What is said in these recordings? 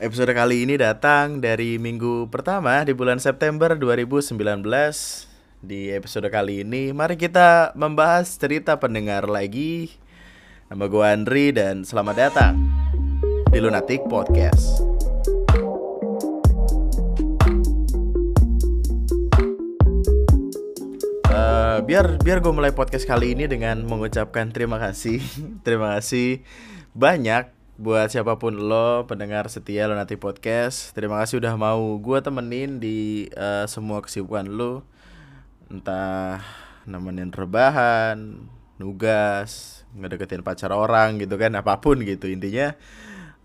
Episode kali ini datang dari minggu pertama di bulan September 2019. Di episode kali ini, mari kita membahas cerita pendengar lagi. Nama gue Andri dan selamat datang di Lunatic Podcast. Uh, biar biar gue mulai podcast kali ini dengan mengucapkan terima kasih, terima kasih banyak buat siapa pun lo pendengar setia lo nanti podcast terima kasih udah mau gue temenin di uh, semua kesibukan lo. Entah nemenin rebahan nugas ngedeketin pacar orang gitu kan apa pun gitu. Intinya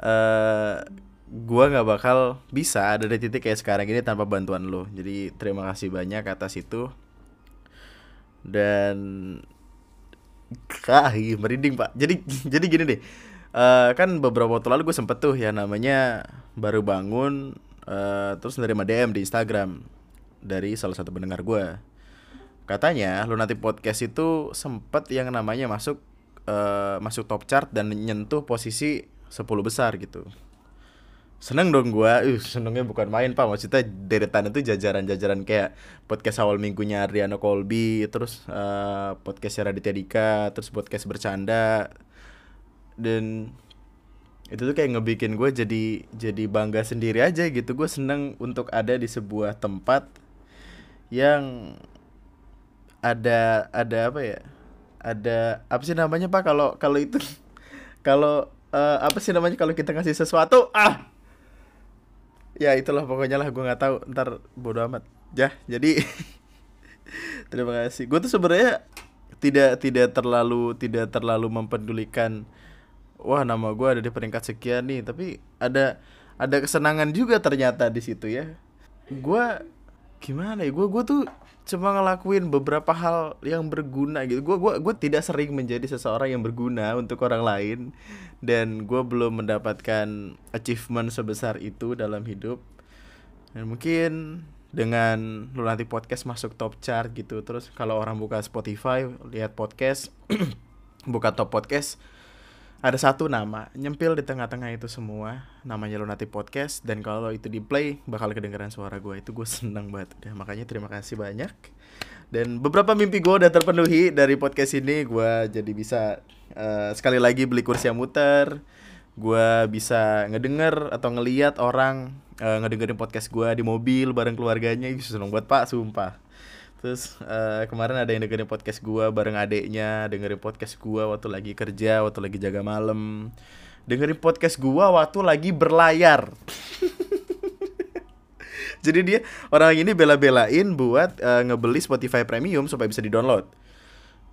uh, gue nggak bakal bisa ada di titik kayak sekarang ini tanpa bantuan lo. Jadi terima kasih banyak atas itu. Dan kah merinding pak. Jadi jadi gini deh uh, kan beberapa waktu lalu gue sempet tuh ya namanya baru bangun uh, terus menerima DM di Instagram dari salah satu pendengar gue katanya lu nanti podcast itu sempet yang namanya masuk uh, masuk top chart dan nyentuh posisi 10 besar gitu. Seneng dong gue uh, senengnya bukan main pak. Maksudnya deretan itu jajaran-jajaran kayak podcast awal minggunya Ariana Colby terus uh, podcast Raditya Dika terus podcast bercanda dan itu tuh kayak ngebikin gue jadi jadi bangga sendiri aja gitu. Gue seneng untuk ada di sebuah tempat yang ada ada apa ya? Ada apa sih namanya pak? Kalau kalau itu kalau uh, apa sih namanya kalau kita ngasih sesuatu? Ah! Ya itulah pokoknya lah gue nggak tahu. Ntar bodo amat. Ya jadi terima kasih. Gue tuh sebenarnya tidak tidak terlalu tidak terlalu mempedulikan wah nama gue ada di peringkat sekian nih. Tapi ada ada kesenangan juga ternyata di situ ya. Gue gimana ya? Gue gue tuh cuma ngelakuin beberapa hal yang berguna gitu. Gue gua gue tidak sering menjadi seseorang yang berguna untuk orang lain. Dan gue belum mendapatkan achievement sebesar itu dalam hidup. Dan mungkin dengan lu nanti podcast masuk top chart gitu terus kalau orang buka Spotify lihat podcast buka top podcast ada satu nama nyempil di tengah-tengah itu semua namanya Lunati Podcast dan kalau itu di play bakal kedengeran suara gue itu gue seneng banget. Udah makanya terima kasih banyak. Dan beberapa mimpi gue udah terpenuhi dari podcast ini. Gue jadi bisa uh, sekali lagi beli kursi yang muter. Gue bisa ngedenger atau ngeliat orang uh, ngedengerin podcast gue di mobil bareng keluarganya. Itu seneng banget pak. Sumpah Terus uh, kemarin ada yang dengerin podcast gua bareng adeknya, dengerin podcast gua waktu lagi kerja, waktu lagi jaga malam. Dengerin podcast gua waktu lagi berlayar. Jadi dia orang ini bela-belain buat uh, ngebeli Spotify Premium supaya bisa di-download.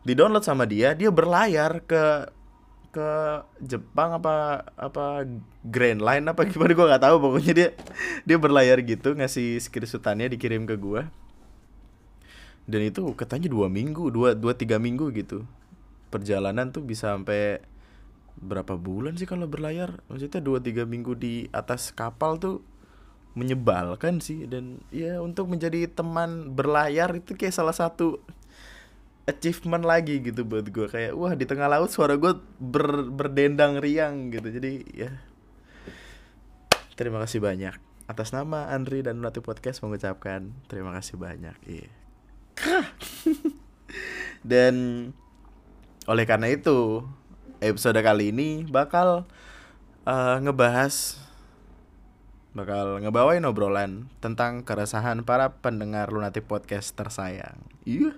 Di-download sama dia, dia berlayar ke ke Jepang apa apa Grand Line apa gimana gua nggak tahu pokoknya dia dia berlayar gitu ngasih screenshotannya dikirim ke gua dan itu katanya dua minggu dua dua tiga minggu gitu. Perjalanan tuh bisa sampai berapa bulan sih kalau berlayar? Maksudnya dua tiga minggu di atas kapal tuh menyebalkan sih. Dan ya untuk menjadi teman berlayar itu kayak salah satu achievement lagi gitu buat gue kayak wah di tengah laut suara gue ber, berdendang riang gitu. Jadi ya. Terima kasih banyak atas nama Andri dan Nati Podcast mengucapkan terima kasih banyak. Iya Dan oleh karena itu, episode kali ini bakal uh, ngebahas bakal ngebawain obrolan tentang keresahan para pendengar lunatic podcast tersayang. Iya.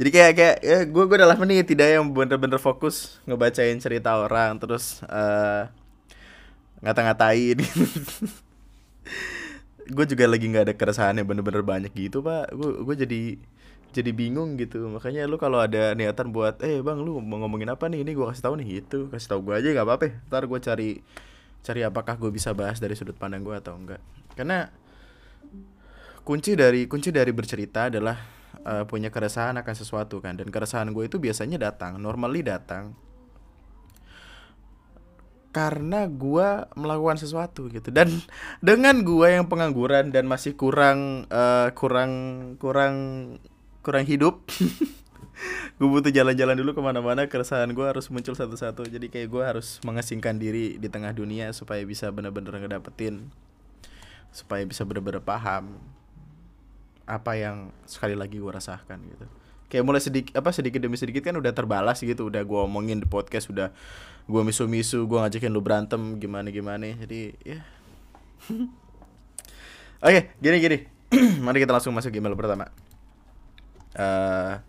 Jadi kayak kayak ya gue gue adalah nih tidak yang bener-bener fokus ngebacain cerita orang terus uh, ngata-ngatain. gue juga lagi nggak ada keresahan yang bener-bener banyak gitu pak. Gue gue jadi jadi bingung gitu. Makanya lu kalau ada niatan buat eh bang lu mau ngomongin apa nih? Ini gue kasih tahu nih. Gitu. Kasih tahu gue aja nggak apa-apa. Ntar gue cari cari apakah gue bisa bahas dari sudut pandang gue atau enggak. Karena kunci dari kunci dari bercerita adalah uh, punya keresahan akan sesuatu kan. Dan keresahan gue itu biasanya datang normally datang karena gue melakukan sesuatu gitu. Dan dengan gue yang pengangguran dan masih kurang uh, kurang kurang kurang hidup gue butuh jalan-jalan dulu ke mana-mana. Keresahan gue harus muncul satu-satu. Jadi kayak gue harus mengasingkan diri di tengah dunia supaya bisa bener-bener ngedapetin supaya bisa bener-bener paham apa yang sekali lagi gue rasakan gitu kayak mulai sedikit apa sedikit demi sedikit kan udah terbalas gitu. Udah gue omongin di podcast udah gue misu-misu gue ngajakin lu berantem gimana gimana. Jadi ya. Oke gini gini. Mari kita langsung masuk email pertama. Uh,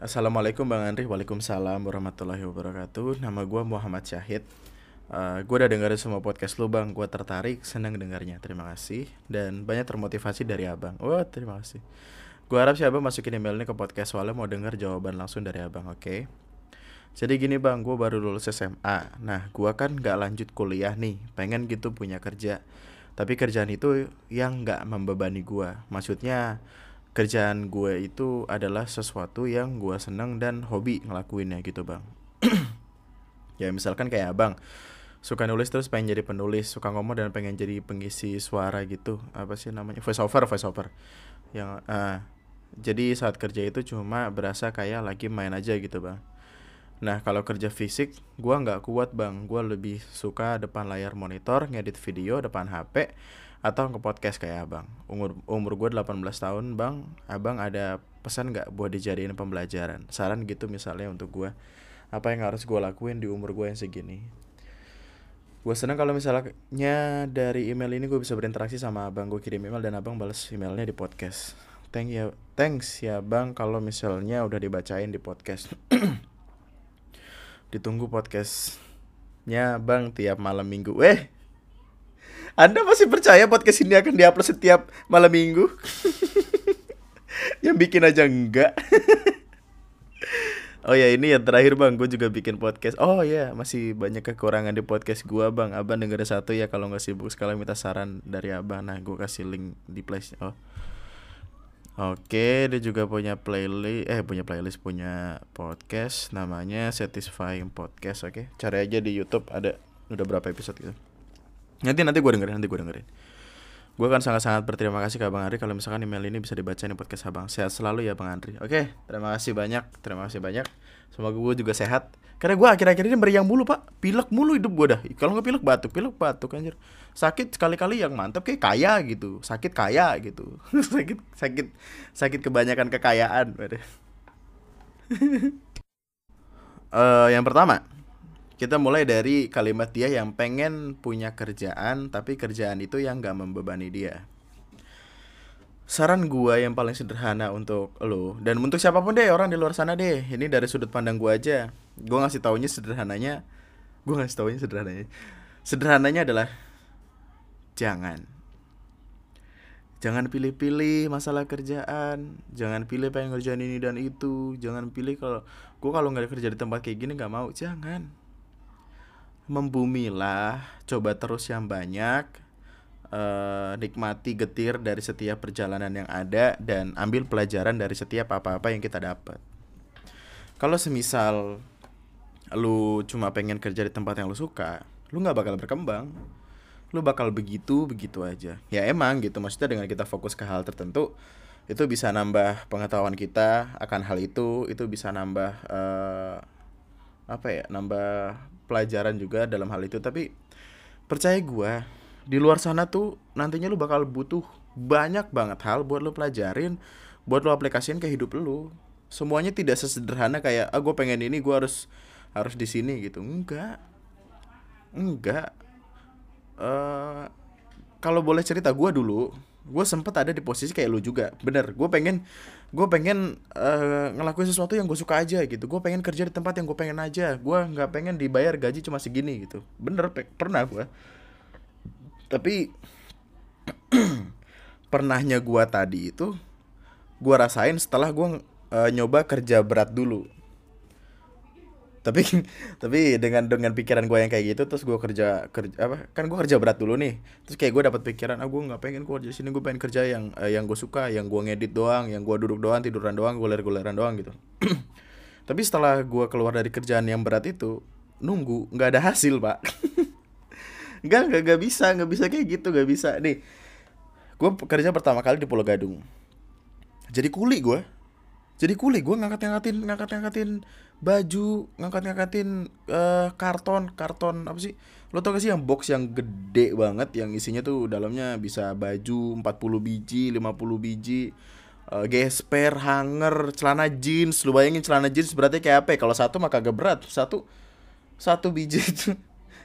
Assalamualaikum Bang Andri. Waalaikumsalam warahmatullahi wabarakatuh. Nama gue Muhammad Syahid. Uh, Gue udah dengerin semua podcast lu bang. Gue tertarik, senang dengarnya. Terima kasih. Dan banyak termotivasi dari abang. Wah oh, terima kasih Gue harap si abang masukin email ini ke podcast Soalnya mau denger jawaban langsung dari abang Oke? Okay? Jadi gini bang, gue baru lulus SMA Nah gue kan gak lanjut kuliah nih Pengen gitu punya kerja. Tapi kerjaan itu yang gak membebani gue Maksudnya kerjaan gue itu adalah sesuatu yang gue seneng dan hobi ngelakuinnya gitu bang. Ya misalkan kayak abang suka nulis terus pengen jadi penulis suka ngomong dan pengen jadi pengisi suara gitu. Apa sih namanya? Voice over voice yang uh, jadi saat kerja itu cuma berasa kayak lagi main aja gitu bang. Nah kalau kerja fisik gue nggak kuat bang. Gue lebih suka depan layar monitor ngedit video depan hp atau ke podcast kayak abang. Umur umur gue 18 tahun bang. Abang ada pesan nggak buat dijadiin pembelajaran? Saran gitu misalnya untuk gue apa yang harus gue lakuin di umur gue yang segini? Gue seneng kalau misalnya dari email ini gue bisa berinteraksi sama abang. Gue kirim email dan abang balas emailnya di podcast thank ya thanks ya bang kalau misalnya udah dibacain di podcast ditunggu podcastnya bang tiap malam minggu eh anda masih percaya podcast ini akan diupload setiap malam minggu? yang bikin aja enggak. oh ya ini yang terakhir bang, gue juga bikin podcast. Oh ya masih banyak kekurangan di podcast gue bang. Abang dengerin satu ya kalau nggak sibuk sekali minta saran dari abang. Nah gue kasih link di place. Oh. Oke, dia juga punya playlist, eh punya playlist, punya podcast namanya Satisfying Podcast. Oke, cari aja di YouTube ada udah berapa episode gitu. Nanti nanti gue dengerin, nanti gue dengerin. Gue akan sangat-sangat berterima kasih ke Bang Andri kalau misalkan email ini bisa dibaca di podcast Abang. Sehat selalu ya Bang Andri. Oke, terima kasih banyak, terima kasih banyak. Semoga gue juga sehat. Karena gue akhir-akhir ini meriang mulu pak, pilek mulu hidup gue dah. Kalau nggak pilek batuk, pilek batuk anjir. Sakit sekali-kali yang mantap kayak kaya gitu, sakit kaya gitu, sakit sakit sakit kebanyakan kekayaan. uh, yang pertama, kita mulai dari kalimat dia yang pengen punya kerjaan tapi kerjaan itu yang gak membebani dia. Saran gua yang paling sederhana untuk lo dan untuk siapa pun deh orang di luar sana deh ini dari sudut pandang gua aja. Gua ngasih taunya sederhananya gua ngasih taunya sederhananya. Sederhananya adalah jangan. Jangan pilih-pilih masalah kerjaan jangan pilih pengen ngerjain ini dan itu jangan pilih kalau gua kalau nggak kerja di tempat kayak gini nggak mau jangan membumilah, coba terus yang banyak, uh, nikmati getir dari setiap perjalanan yang ada dan ambil pelajaran dari setiap apa-apa yang kita dapat. Kalau semisal lu cuma pengen kerja di tempat yang lu suka, lu nggak bakal berkembang. Lu bakal begitu begitu aja. Ya emang gitu maksudnya dengan kita fokus ke hal tertentu itu bisa nambah pengetahuan kita akan hal itu, itu bisa nambah uh, apa ya, nambah pelajaran juga dalam hal itu. Tapi percaya gue di luar sana tuh nantinya lu bakal butuh banyak banget hal buat lu pelajarin buat lu aplikasiin ke hidup lu. Semuanya tidak sesederhana kayak ah gue pengen ini gue harus harus di sini gitu. Enggak. Enggak. Uh, kalau boleh cerita gue dulu gue sempet ada di posisi kayak lu juga. Bener gue pengen gue pengen uh, ngelakuin sesuatu yang gue suka aja gitu. Gue pengen kerja di tempat yang gue pengen aja. Gue nggak pengen dibayar gaji cuma segini gitu. Bener pe pernah gue tapi pernahnya gue tadi itu gue rasain setelah gue uh, nyoba kerja berat dulu tapi tapi dengan dengan pikiran gue yang kayak gitu terus gue kerja kerja apa kan gue kerja berat dulu nih. Terus kayak gue dapat pikiran ah gue nggak pengen gue kerja sini gue pengen kerja yang eh, yang gue suka yang gue ngedit doang yang gue duduk doang tiduran doang gue guler doang gitu. Tapi setelah gue keluar dari kerjaan yang berat itu nunggu nggak ada hasil pak. Nggak nggak nggak bisa nggak bisa kayak gitu nggak bisa. Nih gue kerja pertama kali di Pulau Gadung. Jadi kuli gue jadi kuli gue ngangkat-ngangkatin ngangkat-ngangkatin baju ngangkat-ngangkatin uh, karton karton apa sih? Lo tau gak sih yang box yang gede banget yang isinya tuh dalamnya bisa baju 40 biji 50 biji uh, gesper hanger celana jeans. Lu bayangin celana jeans berarti kayak apa ya? kalau satu maka agak berat satu satu biji itu.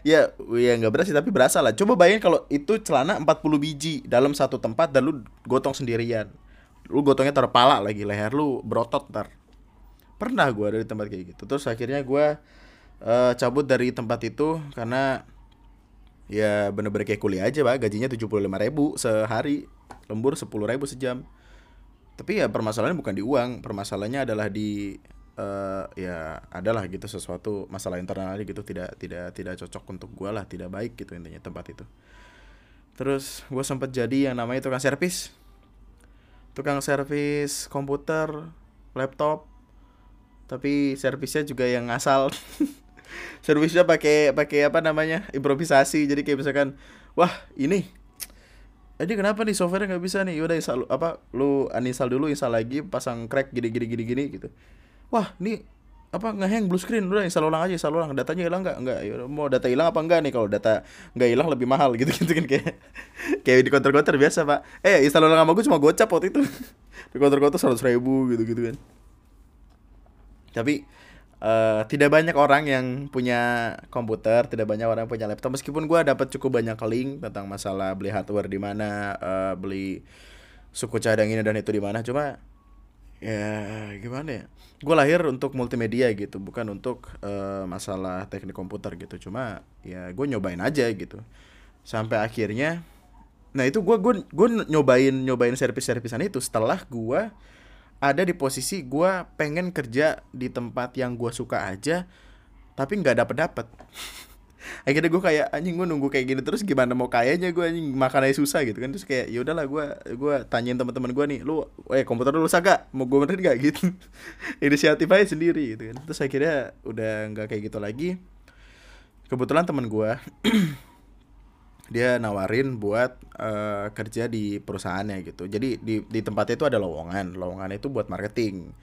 Ya ya nggak berat sih tapi berasa lah. Coba bayangin kalau itu celana 40 biji dalam satu tempat dan lu gotong sendirian lu gotongnya terpala lagi leher lu berotot ntar. Pernah gue dari tempat kayak gitu. Terus akhirnya gue uh, cabut dari tempat itu karena ya bener-bener kayak kuliah aja pak. Gajinya tujuh puluh lima ribu sehari. Lembur sepuluh ribu sejam. Tapi ya permasalahannya bukan di uang. Permasalahannya adalah di uh, ya adalah gitu sesuatu masalah internal aja gitu. Tidak tidak tidak cocok untuk gue lah. Tidak baik gitu intinya tempat itu. Terus gue sempat jadi yang namanya tukang servis tukang servis komputer laptop tapi servisnya juga yang asal. Servisnya pakai pakai apa namanya improvisasi. Jadi kayak misalkan wah ini jadi kenapa nih software nggak bisa nih? Udah install apa lu uninstall dulu install lagi pasang crack gini gini gini gini gitu. Wah ini apa ngehang blue screen udah install ulang aja install ulang. Datanya hilang nggak? Nggak. Ya mau data hilang apa enggak nih? Kalau data nggak hilang lebih mahal gitu gitu kan kayak kayak di counter counter biasa pak. Eh install ulang sama gue cuma gocap waktu itu. Di counter counter seratus ribu gitu gitu kan. Tapi uh, tidak banyak orang yang punya komputer tidak banyak orang yang punya laptop. Meskipun gue dapat cukup banyak link tentang masalah beli hardware di mana uh, beli suku cadang ini dan itu di mana. Cuma ya gimana ya? Gue lahir untuk multimedia gitu bukan untuk uh, masalah teknik komputer gitu. Cuma ya gue nyobain aja gitu. Sampai akhirnya nah itu gue gue gue nyobain nyobain servis servisan itu setelah gue ada di posisi gue pengen kerja di tempat yang gue suka aja tapi nggak dapet dapet akhirnya gue kayak anjing gue nunggu kayak gini terus gimana mau kayaknya gue anjing makannya susah gitu kan. Terus kayak ya udahlah gue gue tanyain teman-teman gue nih lu eh komputer lu rusak gak mau gue benerin gak gitu. Inisiatif aja sendiri gitu kan. Terus akhirnya udah nggak kayak gitu lagi. Kebetulan teman gue dia nawarin buat uh, kerja di perusahaannya gitu. Jadi di di tempatnya itu ada lowongan. Lowongan itu buat marketing.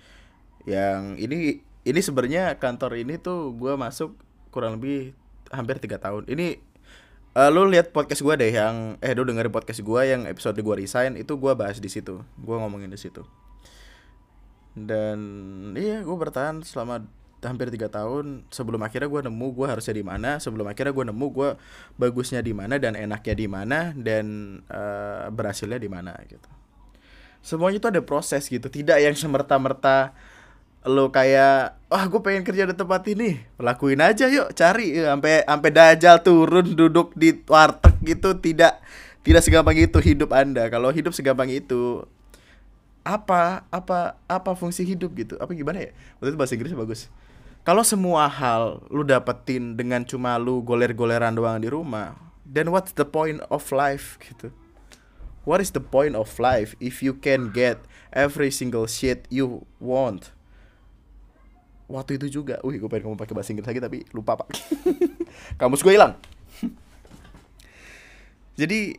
Yang ini ini sebenarnya kantor ini tuh gue masuk kurang lebih hampir tiga tahun. Ini uh, lu lihat podcast gue deh yang eh lu dengerin podcast gue yang episode gue resign itu gue bahas di situ. Gue ngomongin di situ. Dan iya gue bertahan selama hampir tiga tahun. Sebelum akhirnya gue nemu gue harusnya di mana. Sebelum akhirnya gue nemu gue bagusnya di mana dan enaknya di mana dan uh, berhasilnya di mana gitu. Semuanya itu ada proses gitu. Tidak yang semerta merta lo kayak wah gue pengen kerja di tempat ini. Lakuin aja yuk cari. Sampai sampai dajal turun duduk di warteg gitu tidak tidak segampang itu hidup anda. Kalau hidup segampang itu apa apa apa fungsi hidup gitu? Apa gimana ya? Waktu itu bahasa Inggris bagus. Kalau semua hal lu dapetin dengan cuma lu goler-goleran doang di rumah then what's the point of life gitu? What is the point of life if you can get every single shit you want waktu itu juga, wih gue pengen ngomong pakai bahasa Inggris lagi tapi lupa pak. Kamus gue hilang. Jadi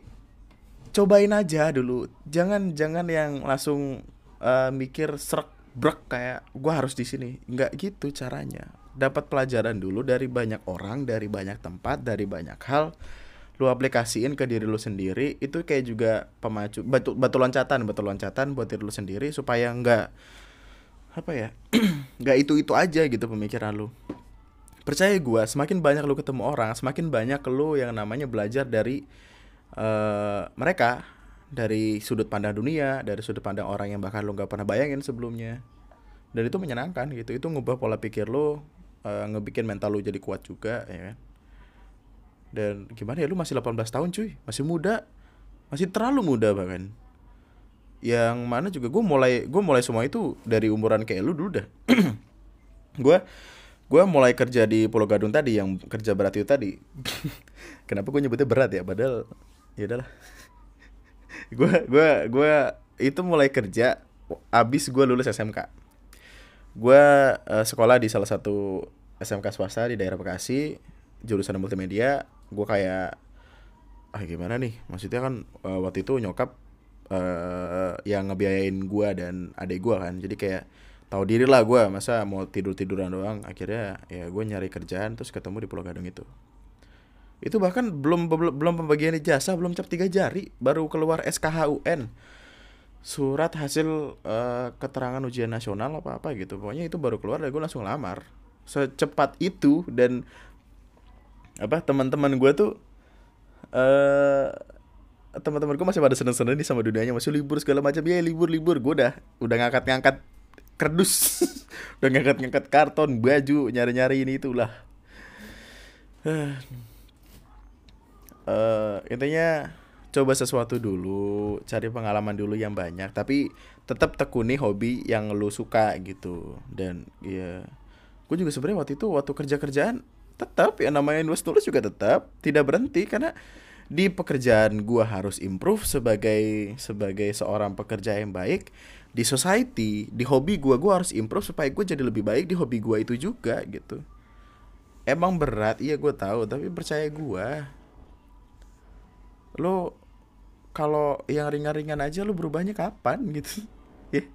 cobain aja dulu, jangan jangan yang langsung uh, mikir serak brek kayak gue harus di sini, nggak gitu caranya. Dapat pelajaran dulu dari banyak orang, dari banyak tempat, dari banyak hal lu aplikasiin ke diri lu sendiri itu kayak juga pemacu batu batu loncatan batu loncatan buat diri lu sendiri supaya nggak apa ya? Nggak itu itu aja gitu pemikiran lu. Percaya gue semakin banyak lu ketemu orang semakin banyak lu yang namanya belajar dari uh, mereka. Dari sudut pandang dunia dari sudut pandang orang yang bahkan lu nggak pernah bayangin sebelumnya. Dan itu menyenangkan gitu itu ngubah pola pikir lu uh, ngebikin mental lu jadi kuat juga ya kan? Dan gimana ya lu masih 18 tahun cuy masih muda masih terlalu muda bahkan yang mana juga gue mulai gue mulai semua itu dari umuran kayak lu dulu dah. Gue gue mulai kerja di Pulau Gadung tadi yang kerja berat itu tadi. Kenapa gue nyebutnya berat ya? Padahal ya udahlah. Gue gue gue itu mulai kerja abis gue lulus SMK gue uh, sekolah di salah satu SMK swasta di daerah Bekasi jurusan multimedia. Gue kayak ah gimana nih? Maksudnya kan uh, waktu itu nyokap uh, yang ngebiayain gue dan adik gue kan. Jadi kayak tahu diri lah gue masa mau tidur tiduran doang. Akhirnya ya gue nyari kerjaan terus ketemu di Pulau Gadung itu. Itu bahkan belum belum pembagian ijazah belum cap tiga jari baru keluar SKHUN surat hasil uh, keterangan ujian nasional apa apa gitu. Pokoknya itu baru keluar dan gue langsung lamar. Secepat itu dan apa teman-teman gue tuh uh, teman-teman gue masih pada seneng-seneng nih sama dunianya masih libur segala macam. Ya libur libur. Gue udah udah ngangkat-ngangkat kerdus. Udah ngangkat-ngangkat karton baju nyari-nyari ini itulah. Uh, intinya coba sesuatu dulu cari pengalaman dulu yang banyak tapi tetap tekuni hobi yang lu suka gitu. Dan ya gue juga sebenarnya waktu itu waktu kerja kerjaan tetap ya namanya nulis tulis juga tetap tidak berhenti. Karena di pekerjaan gue harus improve sebagai sebagai seorang pekerja yang baik. Di society di hobi gue gue harus improve supaya gue jadi lebih baik di hobi gue itu juga gitu. Emang berat iya gue tahu tapi percaya gue lo kalau yang ringan-ringan aja lu berubahnya kapan gitu. Ya. Yeah.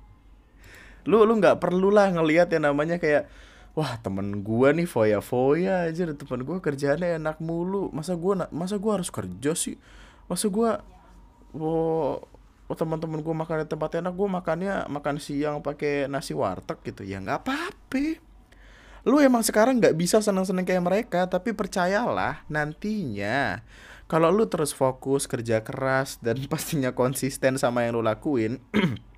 lu lu nggak perlu lah ngelihat yang namanya kayak wah temen gua nih foya-foya aja temen gua kerjaannya enak mulu. Masa gua masa gua harus kerja sih? Masa gua oh, oh teman-teman gua makan di tempat enak gua makannya makan siang pakai nasi warteg gitu. Ya nggak apa-apa. Lu emang sekarang nggak bisa seneng-seneng kayak mereka tapi percayalah nantinya kalau lu terus fokus kerja keras dan pastinya konsisten sama yang lu lakuin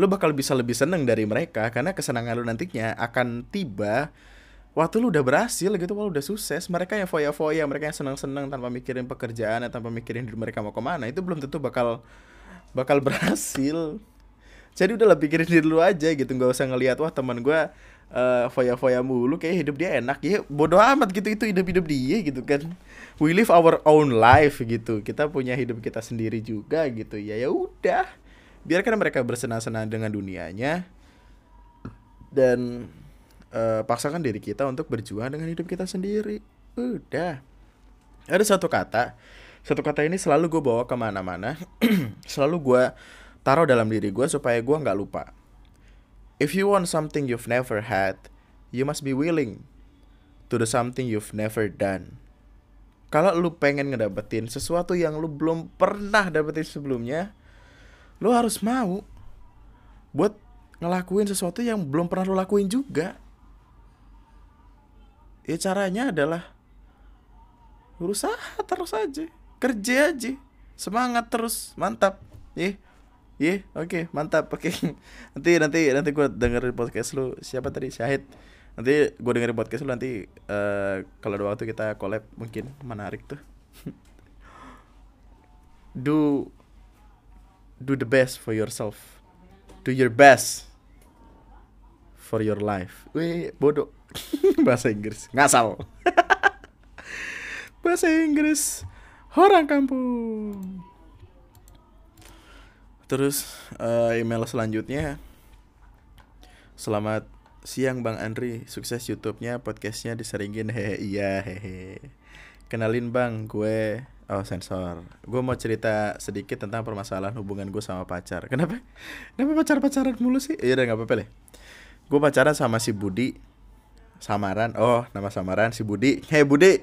lu bakal bisa lebih seneng dari mereka karena kesenangan lu nantinya akan tiba waktu lu udah berhasil gitu kalau udah sukses. Mereka yang foya-foya mereka yang seneng-seneng tanpa mikirin pekerjaan tanpa mikirin diri mereka mau ke mana itu belum tentu bakal bakal berhasil. Jadi udah lebih pikirin diri lu aja gitu nggak usah ngelihat wah teman gue uh, foya-foya mulu kayak hidup dia enak. Ya bodoh amat gitu itu hidup-hidup dia gitu kan. We live our own life gitu kita punya hidup kita sendiri juga gitu ya ya udah biarkan mereka bersenang-senang dengan dunianya dan uh, paksakan diri kita untuk berjuang dengan hidup kita sendiri. Udah. Ada satu kata. Satu kata ini selalu gue bawa ke mana-mana. Selalu gue taruh dalam diri gue supaya gue nggak lupa. If you want something you've never had, you must be willing to do something you've never done. Kalau lu pengen ngedapetin sesuatu yang lu belum pernah dapetin sebelumnya, lu harus mau buat ngelakuin sesuatu yang belum pernah lu lakuin juga. Ya caranya adalah berusaha terus aja, kerja aja, semangat terus, mantap. Iya, yeah, oke, okay, mantap. Oke. Okay. nanti nanti nanti gue dengerin podcast lu. Siapa tadi? Syahid. Nanti gue dengerin podcast lu nanti uh, kalau ada waktu kita collab mungkin menarik tuh. do do the best for yourself. Do your best for your life. Wih, bodoh. Bahasa Inggris. Ngasal. Bahasa Inggris. Orang kampung. Terus uh, email selanjutnya Selamat siang Bang Andri Sukses Youtube-nya, podcastnya diseringin Hehe, iya hehe Kenalin Bang, gue Oh sensor. Gue mau cerita sedikit tentang permasalahan hubungan gue sama pacar. Kenapa? Kenapa pacar-pacaran mulu sih? Iya udah gak apa-apa deh. Gue pacaran sama si Budi Samaran. Oh nama samaran si Budi. Hei Budi!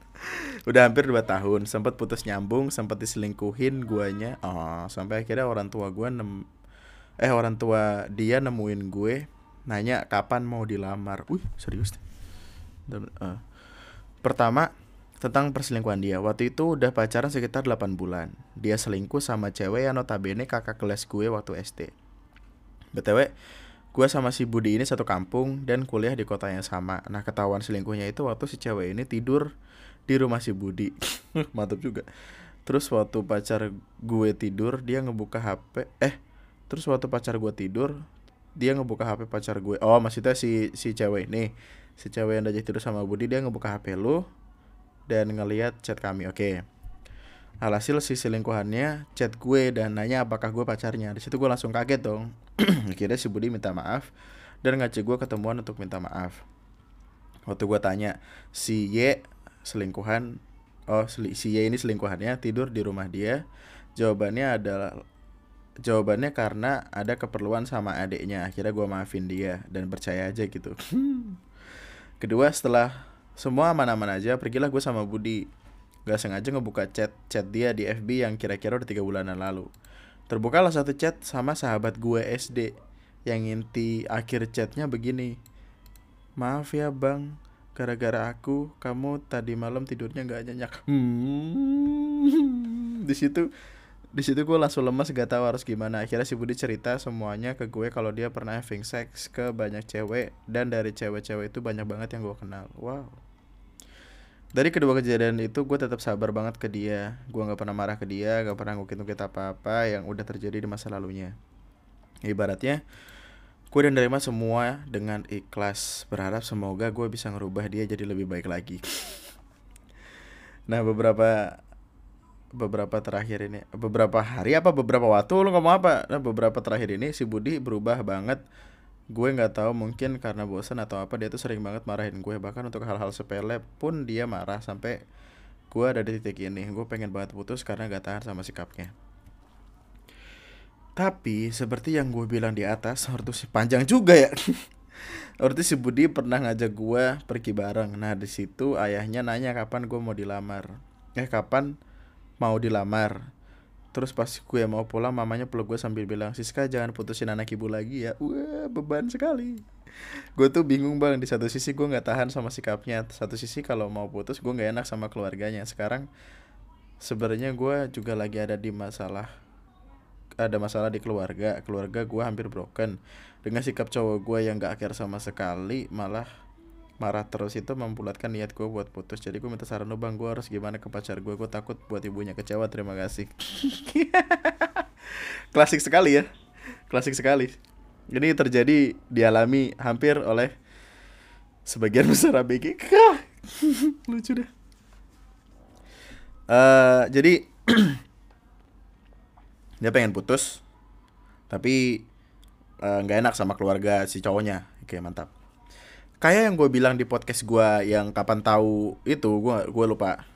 Udah hampir 2 tahun. Sempat putus nyambung sempat diselingkuhin guanya. Oh sampai akhirnya orang tua gue nem eh orang tua dia nemuin gue nanya kapan mau dilamar. Wih serius uh. pertama tentang perselingkuhan dia. Waktu itu udah pacaran sekitar 8 bulan. Dia selingkuh sama cewek yang notabene kakak kelas gue waktu SD btw gue sama si Budi ini satu kampung dan kuliah di kota yang sama. Nah ketahuan selingkuhnya itu waktu si cewek ini tidur di rumah si Budi. Mantap juga. Terus waktu pacar gue tidur dia ngebuka HP eh terus waktu pacar gue tidur dia ngebuka HP pacar gue. Oh maksudnya si si cewek nih si cewek yang udah tidur sama Budi dia ngebuka HP lu dan ngelihat chat kami oke okay. Alhasil si selingkuhannya chat gue dan nanya apakah gue pacarnya. Di situ gue langsung kaget dong. Akhirnya si Budi minta maaf dan ngajak gue ketemuan untuk minta maaf. Waktu gue tanya si Y selingkuhan oh si Y ini selingkuhannya tidur di rumah dia jawabannya adalah jawabannya karena ada keperluan sama adiknya akhirnya gue maafin dia dan percaya aja gitu kedua setelah semua aman-aman aja pergilah gue sama Budi. Gak sengaja ngebuka chat chat dia di FB yang kira-kira udah tiga bulanan lalu. Terbukalah satu chat sama sahabat gue SD yang inti akhir chatnya begini. Maaf ya bang. Gara-gara aku kamu tadi malam tidurnya nggak nyenyak. Hmm. di situ di situ gue langsung lemas gak tahu harus gimana. Akhirnya si Budi cerita semuanya ke gue kalau dia pernah having sex ke banyak cewek dan dari cewek-cewek itu banyak banget yang gue kenal. Wow dari kedua kejadian itu gue tetap sabar banget ke dia. Gue nggak pernah marah ke dia gak pernah ngukit-ngukit apa-apa yang udah terjadi di masa lalunya. Ibaratnya gue dan nerima semua dengan ikhlas berharap semoga gue bisa ngerubah dia jadi lebih baik lagi. Nah beberapa beberapa terakhir ini beberapa hari apa beberapa waktu lu ngomong apa? Nah beberapa terakhir ini si Budi berubah banget gue nggak tahu mungkin karena bosan atau apa dia tuh sering banget marahin gue. Bahkan untuk hal-hal sepele pun dia marah sampai gue ada di titik ini. Gue pengen banget putus karena gak tahan sama sikapnya. Tapi seperti yang gue bilang di atas si panjang juga ya. Waktu si Budi pernah ngajak gue pergi bareng. Nah di situ ayahnya nanya kapan gue mau dilamar. Eh kapan mau dilamar terus pas gue mau pulang mamanya peluk gue sambil bilang Siska jangan putusin anak ibu lagi ya. Wah beban sekali. Gue tuh bingung bang. Di satu sisi gue nggak tahan sama sikapnya satu sisi kalau mau putus gue nggak enak sama keluarganya. Sekarang sebenarnya gue juga lagi ada di masalah ada masalah di keluarga. Keluarga gue hampir broken. Dengan sikap cowok gue yang gak akhir sama sekali malah marah terus itu membulatkan niat gue buat putus. Jadi gue minta saran lo bang gue harus gimana ke pacar gue gue takut buat ibunya kecewa terima kasih. Klasik sekali ya. Klasik sekali. Ini terjadi dialami hampir oleh sebagian besar ABG lucu deh. Uh, jadi dia pengen putus tapi eh, nggak uh, enak sama keluarga si cowoknya. Oke mantap kayak yang gue bilang di podcast gue yang kapan tahu itu gue gue lupa.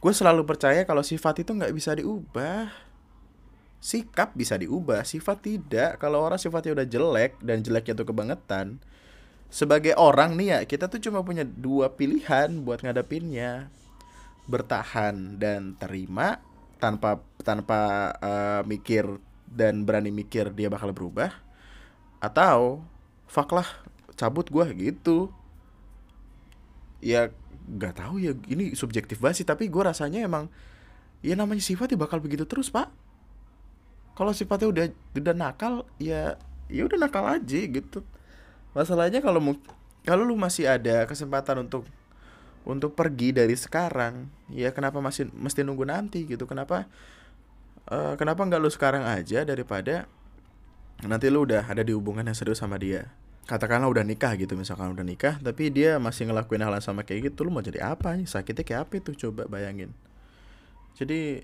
Gue selalu percaya kalau sifat itu nggak bisa diubah. Sikap bisa diubah sifat tidak. Kalau orang sifatnya udah jelek dan jeleknya tuh kebangetan sebagai orang nih ya kita tuh cuma punya dua pilihan buat ngadepinnya. Bertahan dan terima tanpa tanpa uh, mikir dan berani mikir dia bakal berubah atau fuck lah cabut gue gitu. Ya nggak tahu ya ini subjektif banget sih tapi gue rasanya emang ya namanya sifat ya bakal begitu terus pak. Kalau sifatnya udah udah nakal ya ya udah nakal aja gitu. Masalahnya kalau kalau lu masih ada kesempatan untuk untuk pergi dari sekarang ya kenapa masih mesti nunggu nanti gitu? Kenapa uh, kenapa nggak lu sekarang aja daripada nanti lu udah ada di hubungan yang serius sama dia katakanlah udah nikah gitu misalkan udah nikah tapi dia masih ngelakuin hal yang sama kayak gitu lu mau jadi apa? Nih sakitnya kayak apa itu? Coba bayangin. Jadi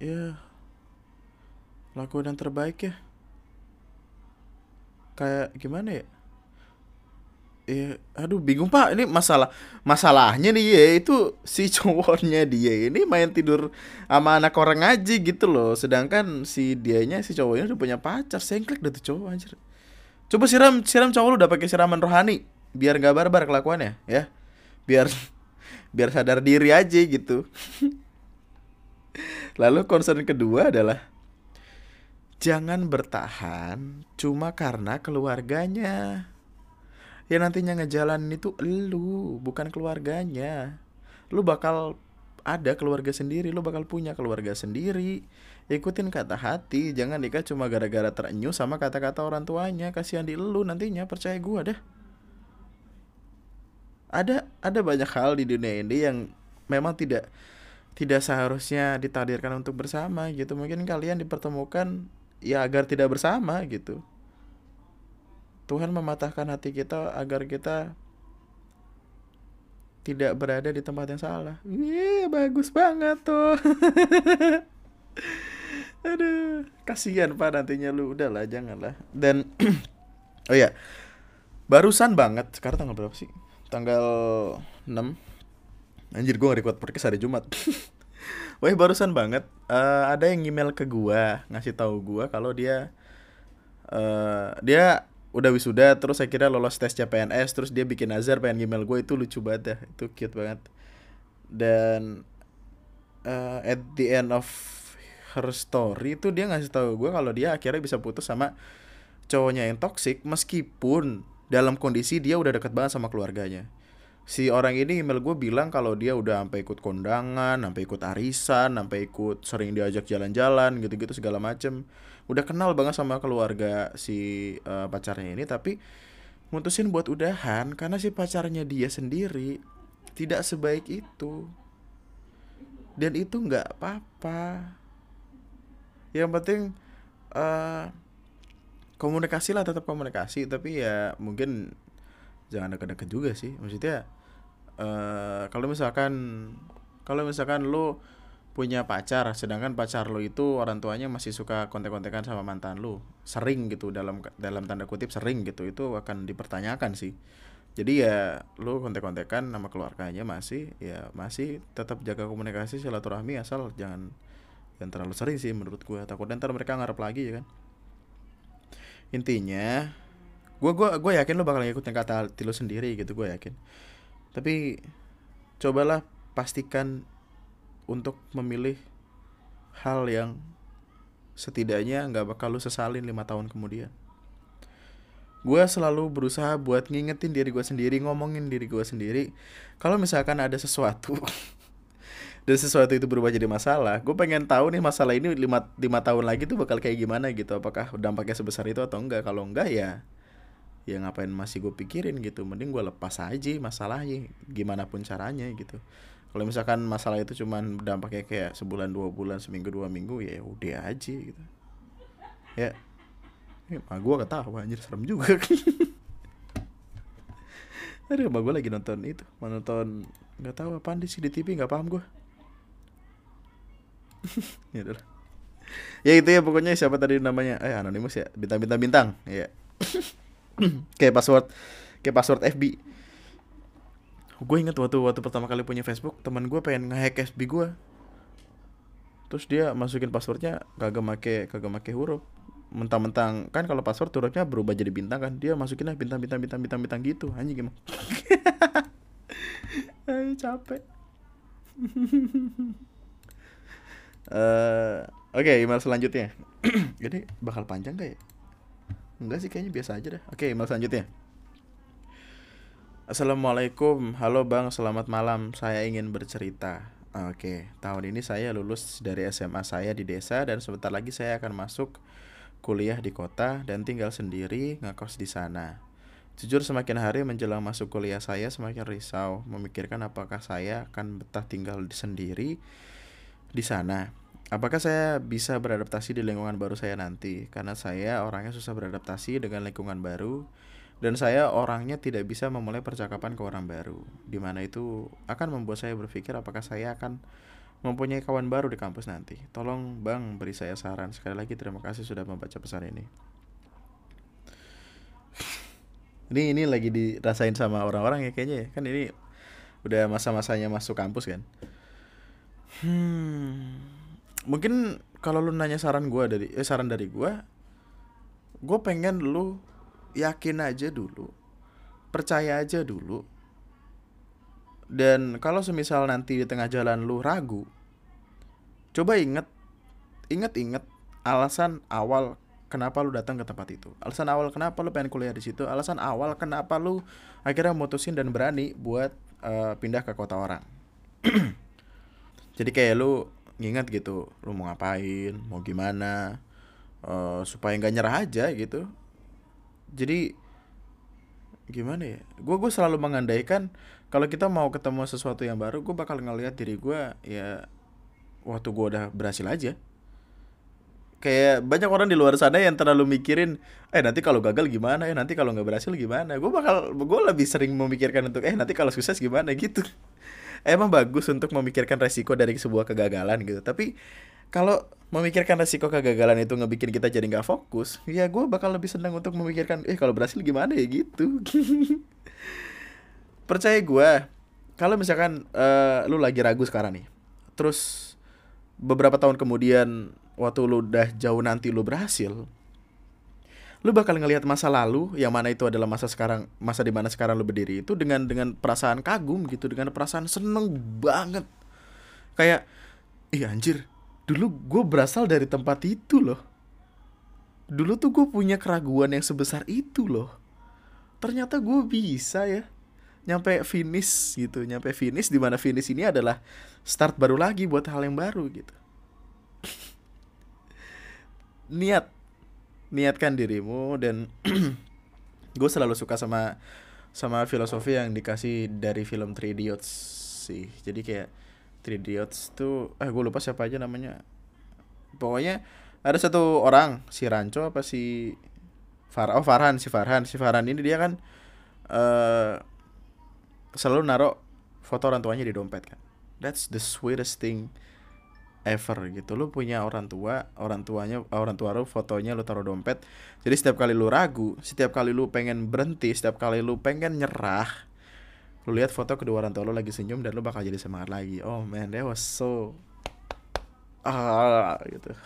ya lakuin yang terbaik ya. Kayak gimana ya? Eh, aduh bingung pak. Ini masalah masalahnya nih ya itu si cowoknya dia ini main tidur sama anak orang aja gitu loh. Sedangkan si dianya si cowoknya udah punya pacar sengklek dah tuh cowok anjir Coba siram siram cowok lu udah pakai siraman rohani biar nggak barbar kelakuannya ya. Biar biar sadar diri aja gitu. Lalu concern kedua adalah jangan bertahan cuma karena keluarganya. Ya nantinya ngejalanin itu lu, bukan keluarganya. Lu bakal ada keluarga sendiri, lu bakal punya keluarga sendiri ikutin kata hati jangan nikah cuma gara-gara terenyuh sama kata-kata orang tuanya kasihan di lu nantinya percaya gua deh ada ada banyak hal di dunia ini yang memang tidak tidak seharusnya ditakdirkan untuk bersama gitu mungkin kalian dipertemukan ya agar tidak bersama gitu Tuhan mematahkan hati kita agar kita tidak berada di tempat yang salah. Iya, bagus banget tuh. Aduh, kasihan Pak nantinya lu. Udahlah, janganlah. Dan oh ya. Barusan banget, sekarang tanggal berapa sih? Tanggal 6. Anjir gue nge-record podcast hari Jumat. Wah barusan banget uh, ada yang email ke gua ngasih tahu gua kalau dia uh, dia udah wisuda terus saya kira lolos tes CPNS terus dia bikin azar pengen email gue itu lucu banget dah itu cute banget dan uh, at the end of her story itu dia ngasih tahu gue kalau dia akhirnya bisa putus sama cowoknya yang toxic meskipun dalam kondisi dia udah deket banget sama keluarganya si orang ini email gue bilang kalau dia udah sampai ikut kondangan, sampai ikut arisan, sampai ikut sering diajak jalan-jalan gitu-gitu segala macem. Udah kenal banget sama keluarga si uh, pacarnya ini, tapi mutusin buat udahan karena si pacarnya dia sendiri tidak sebaik itu. Dan itu nggak apa-apa. Yang penting uh, komunikasi lah tetap komunikasi, tapi ya mungkin jangan deket-deket juga sih. Maksudnya uh, kalau misalkan kalau misalkan lu punya pacar sedangkan pacar lu itu orang tuanya masih suka kontek-kontekan sama mantan lu sering gitu dalam dalam tanda kutip sering gitu itu akan dipertanyakan sih jadi ya lu kontek-kontekan nama keluarganya masih ya masih tetap jaga komunikasi silaturahmi asal jangan yang terlalu sering sih menurut gue takutnya ntar mereka ngarep lagi ya kan intinya gue gua gue yakin lo bakal ngikutin kata hati lo sendiri gitu gue yakin tapi cobalah pastikan untuk memilih hal yang setidaknya nggak bakal lu sesalin lima tahun kemudian. Gue selalu berusaha buat ngingetin diri gue sendiri, ngomongin diri gue sendiri. Kalau misalkan ada sesuatu dan sesuatu itu berubah jadi masalah, gue pengen tahu nih masalah ini lima, lima tahun lagi tuh bakal kayak gimana gitu. Apakah dampaknya sebesar itu atau enggak? Kalau enggak ya ya ngapain masih gue pikirin gitu mending gue lepas aja masalahnya gimana pun caranya gitu kalau misalkan masalah itu cuman dampaknya kayak sebulan dua bulan seminggu dua minggu ya udah aja gitu ya ya gue ketawa anjir serem juga Aduh, gue lagi nonton itu, mau nonton nggak tahu apa sih di TV nggak paham gue. ya. Ya itu ya pokoknya siapa tadi namanya? Eh anonimus ya, bintang-bintang bintang. Ya. kayak password kayak password FB gue inget waktu waktu pertama kali punya Facebook teman gue pengen ngehack FB gue terus dia masukin passwordnya kagak make kagak make huruf mentang-mentang kan kalau password hurufnya berubah jadi bintang kan dia masukin lah bintang bintang bintang bintang bintang gitu anjing gimana Ay, capek uh, oke okay, email selanjutnya jadi bakal panjang gak ya Enggak sih kayaknya biasa aja deh. Oke, email selanjutnya. Assalamualaikum, halo bang, selamat malam. Saya ingin bercerita. Oke, tahun ini saya lulus dari SMA saya di desa dan sebentar lagi saya akan masuk kuliah di kota dan tinggal sendiri ngekos di sana. Jujur semakin hari menjelang masuk kuliah saya semakin risau memikirkan apakah saya akan betah tinggal sendiri di sana Apakah saya bisa beradaptasi di lingkungan baru saya nanti? Karena saya orangnya susah beradaptasi dengan lingkungan baru dan saya orangnya tidak bisa memulai percakapan ke orang baru. Di mana itu akan membuat saya berpikir apakah saya akan mempunyai kawan baru di kampus nanti. Tolong Bang beri saya saran. Sekali lagi terima kasih sudah membaca pesan ini. ini ini lagi dirasain sama orang-orang ya kayaknya ya. Kan ini udah masa-masanya masuk kampus kan. Hmm mungkin kalau lu nanya saran gue dari eh, saran dari gue gue pengen lu yakin aja dulu percaya aja dulu. Dan kalau semisal nanti di tengah jalan lu ragu coba inget inget inget alasan awal kenapa lu datang ke tempat itu. Alasan awal kenapa lu pengen kuliah di situ alasan awal kenapa lu akhirnya mutusin dan berani buat uh, pindah ke kota orang. Jadi kayak lu ngingat gitu lu mau ngapain? Mau gimana? Uh, supaya nggak nyerah aja gitu. Jadi gimana ya? Gue gue selalu mengandaikan kalau kita mau ketemu sesuatu yang baru gue bakal ngelihat diri gue ya waktu gue udah berhasil aja. Kayak banyak orang di luar sana yang terlalu mikirin eh nanti kalau gagal gimana? Ya nanti kalau nggak berhasil gimana? Gue bakal gue lebih sering memikirkan untuk eh nanti kalau sukses gimana? Gitu emang bagus untuk memikirkan resiko dari sebuah kegagalan gitu. Tapi kalau memikirkan resiko kegagalan itu ngebikin kita jadi nggak fokus ya gue bakal lebih senang untuk memikirkan eh kalau berhasil gimana ya? Gitu. Percaya gue kalau misalkan uh, lu lagi ragu sekarang nih terus beberapa tahun kemudian waktu lu udah jauh nanti lu berhasil lu bakal ngelihat masa lalu yang mana itu adalah masa sekarang masa di mana sekarang lu berdiri itu dengan dengan perasaan kagum gitu dengan perasaan seneng banget. Kayak iya anjir dulu gue berasal dari tempat itu loh. Dulu tuh gue punya keraguan yang sebesar itu loh. Ternyata gue bisa ya nyampe finish gitu nyampe finish di mana finish ini adalah start baru lagi buat hal yang baru gitu. Niat niatkan dirimu dan gue selalu suka sama sama filosofi yang dikasih dari film Three Idiots sih. Jadi kayak Three Idiots tuh eh gue lupa siapa aja namanya. Pokoknya ada satu orang si Ranco apa si Far oh Farhan si Farhan. Si Farhan ini dia kan uh, selalu naruh foto orang tuanya di dompet kan. That's the sweetest thing ever gitu. Lu punya orang tua orang tuanya orang tua lu fotonya lu taruh dompet. Jadi setiap kali lu ragu setiap kali lu pengen berhenti setiap kali lu pengen nyerah lu lihat foto kedua orang tua lu lagi senyum dan lu bakal jadi semangat lagi. Oh man that was so ah gitu.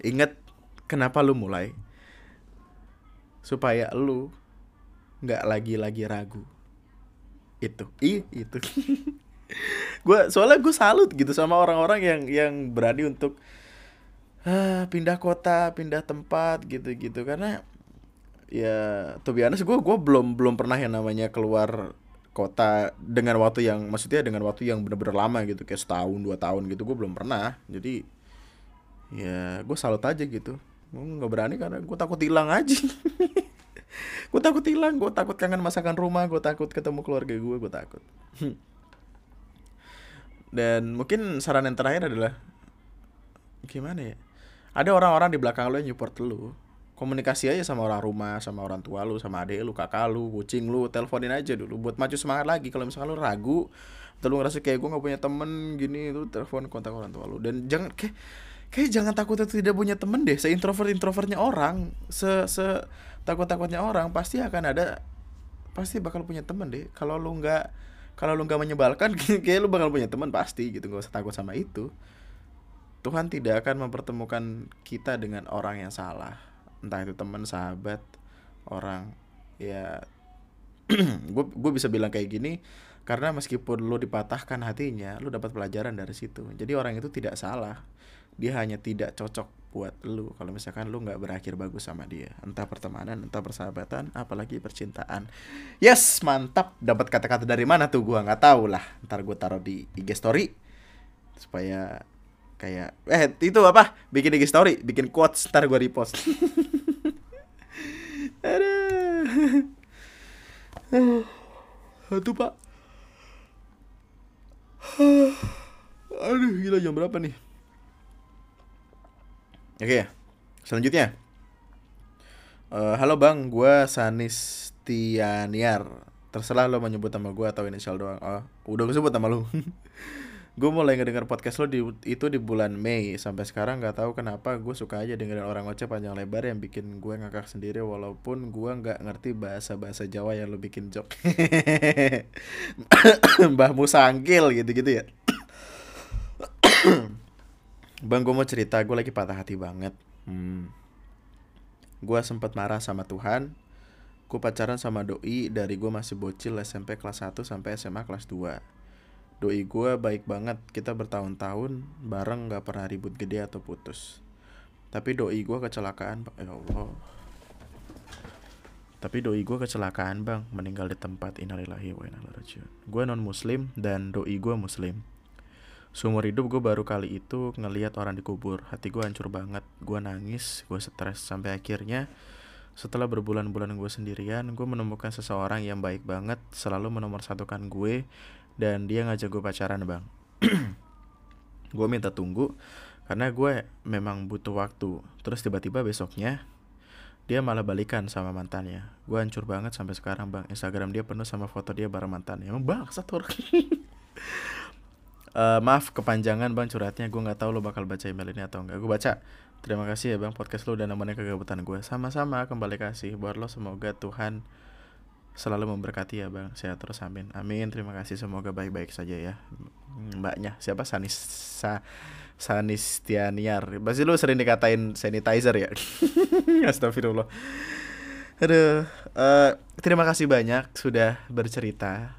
Inget kenapa lu mulai? Supaya lu nggak lagi-lagi ragu. Itu i itu gue soalnya gue salut gitu sama orang-orang yang yang berani untuk ah, pindah kota pindah tempat gitu gitu karena ya tuh biasa gue gue belum belum pernah yang namanya keluar kota dengan waktu yang maksudnya dengan waktu yang bener-bener lama gitu kayak setahun dua tahun gitu gue belum pernah. Jadi ya gue salut aja gitu. Gue nggak berani karena gue takut hilang aja. Gue takut hilang gue takut kangen masakan rumah gue takut ketemu keluarga gue gue takut dan mungkin saran yang terakhir adalah gimana ya? Ada orang-orang di belakang lo yang support lo. Komunikasi aja sama orang rumah sama orang tua lu sama adik lu kakak lu kucing lu teleponin aja dulu buat maju semangat lagi. Kalau misalnya lu ragu atau lu ngerasa kayak gue nggak punya temen gini itu telepon kontak orang tua lu dan jangan kayak kayak jangan takut tidak punya temen deh. Se introvert introvertnya orang se se takut-takutnya orang pasti akan ada pasti bakal punya temen deh. Kalau lu nggak kalau lu nggak menyebalkan kayak lu bakal punya teman pasti gitu nggak usah takut sama itu. Tuhan tidak akan mempertemukan kita dengan orang yang salah. Entah itu teman sahabat orang ya gue gue bisa bilang kayak gini karena meskipun lu dipatahkan hatinya lu dapat pelajaran dari situ. Jadi orang itu tidak salah dia hanya tidak cocok buat lu. Kalau misalkan lu nggak berakhir bagus sama dia entah pertemanan entah persahabatan apalagi percintaan. Yes mantap. Dapat kata-kata dari mana tuh? Gua nggak tahu lah. Ntar gua taruh di IG story supaya kayak eh itu apa? Bikin IG story bikin quotes ntar gua repost. Aduh pak. Aduh gila jam berapa nih Oke, selanjutnya. Uh, halo bang, gue Sanis Tianiar. Terserah lo menyebut nama gue atau inisial doang. Oh, udah gue sebut nama lo. gue mulai ngedenger podcast lo di, itu di bulan Mei sampai sekarang nggak tahu kenapa gue suka aja dengerin orang ngoceh panjang lebar yang bikin gue ngakak sendiri walaupun gue nggak ngerti bahasa bahasa Jawa yang lo bikin jok Mbah Musangkil gitu-gitu ya Bang, gue mau cerita, gue lagi patah hati banget. Hmm. Gue sempat marah sama Tuhan. Gue pacaran sama doi dari gue masih bocil SMP kelas 1 sampai SMA kelas 2. Doi gue baik banget, kita bertahun-tahun bareng gak pernah ribut gede atau putus. Tapi doi gue kecelakaan, ya Allah. Tapi doi gue kecelakaan bang, meninggal di tempat inalillahi wa inna Gue non muslim dan doi gue muslim Seumur hidup gue baru kali itu ngeliat orang dikubur Hati gue hancur banget. Gue nangis, gue stres. Sampai akhirnya setelah berbulan-bulan gue sendirian Gue menemukan seseorang yang baik banget Selalu menomorsatukan gue Dan dia ngajak gue pacaran bang. Gue minta tunggu Karena gue memang butuh waktu. Terus tiba-tiba besoknya dia malah balikan sama mantannya. Gue hancur banget sampai sekarang bang. Instagram dia penuh sama foto dia bareng mantannya. Emang bang satu orang Uh, maaf kepanjangan bang curhatnya. Gue nggak tahu lo bakal baca email ini atau enggak gue baca. Terima kasih ya bang. Podcast lo udah nemenin kegabutan gue sama-sama kembali kasih buat lo. Semoga Tuhan selalu memberkati ya bang. Sehat terus amin. Amin. Terima kasih. Semoga baik-baik saja ya mbaknya. Siapa? Sanis Sa Sanistianiar. Pasti lu sering dikatain sanitizer ya? Astagfirullah. Aduh uh, terima kasih banyak sudah bercerita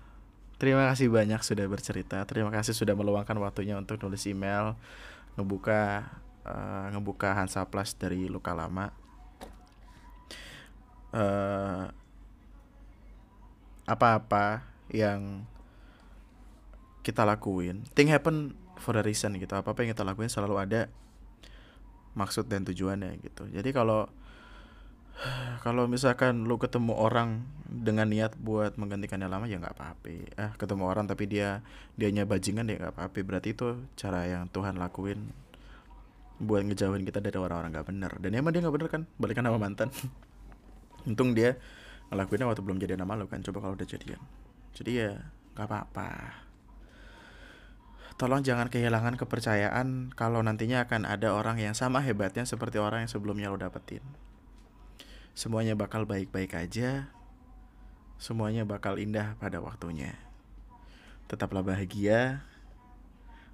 terima kasih banyak sudah bercerita. Terima kasih sudah meluangkan waktunya untuk nulis email ngebuka uh, ngebuka Hansa Plus dari luka lama. Uh, apa-apa yang kita lakuin thing happen for a reason gitu. Apa apa yang kita lakuin selalu ada maksud dan tujuannya gitu. Jadi kalau kalau misalkan lu ketemu orang dengan niat buat menggantikan yang lama ya nggak apa-apa. Eh ketemu orang tapi dia dianya bajingan ya nggak apa-apa. Berarti itu cara yang Tuhan lakuin buat ngejauhin kita dari orang-orang nggak bener. Dan emang dia nggak bener kan? Balikan sama mantan. Untung dia ngelakuinnya waktu belum jadi nama lo kan? Coba kalau udah jadian. Jadi ya nggak apa-apa. Tolong jangan kehilangan kepercayaan kalau nantinya akan ada orang yang sama hebatnya seperti orang yang sebelumnya lo dapetin semuanya bakal baik-baik aja. Semuanya bakal indah pada waktunya. Tetaplah bahagia.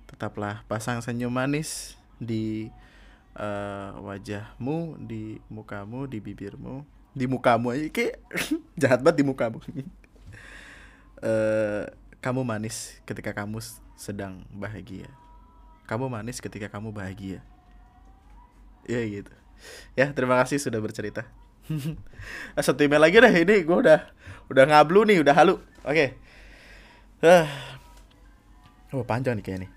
Tetaplah pasang senyum manis di uh, wajahmu di mukamu di bibirmu. Di mukamu aja kayak jahat banget di mukamu. Uh, kamu manis ketika kamu sedang bahagia. Kamu manis ketika kamu bahagia. Ya gitu. Ya terima kasih sudah bercerita satu email lagi deh ini gue udah udah ngablu nih udah halu oke okay. uh. oh panjang nih kayak nih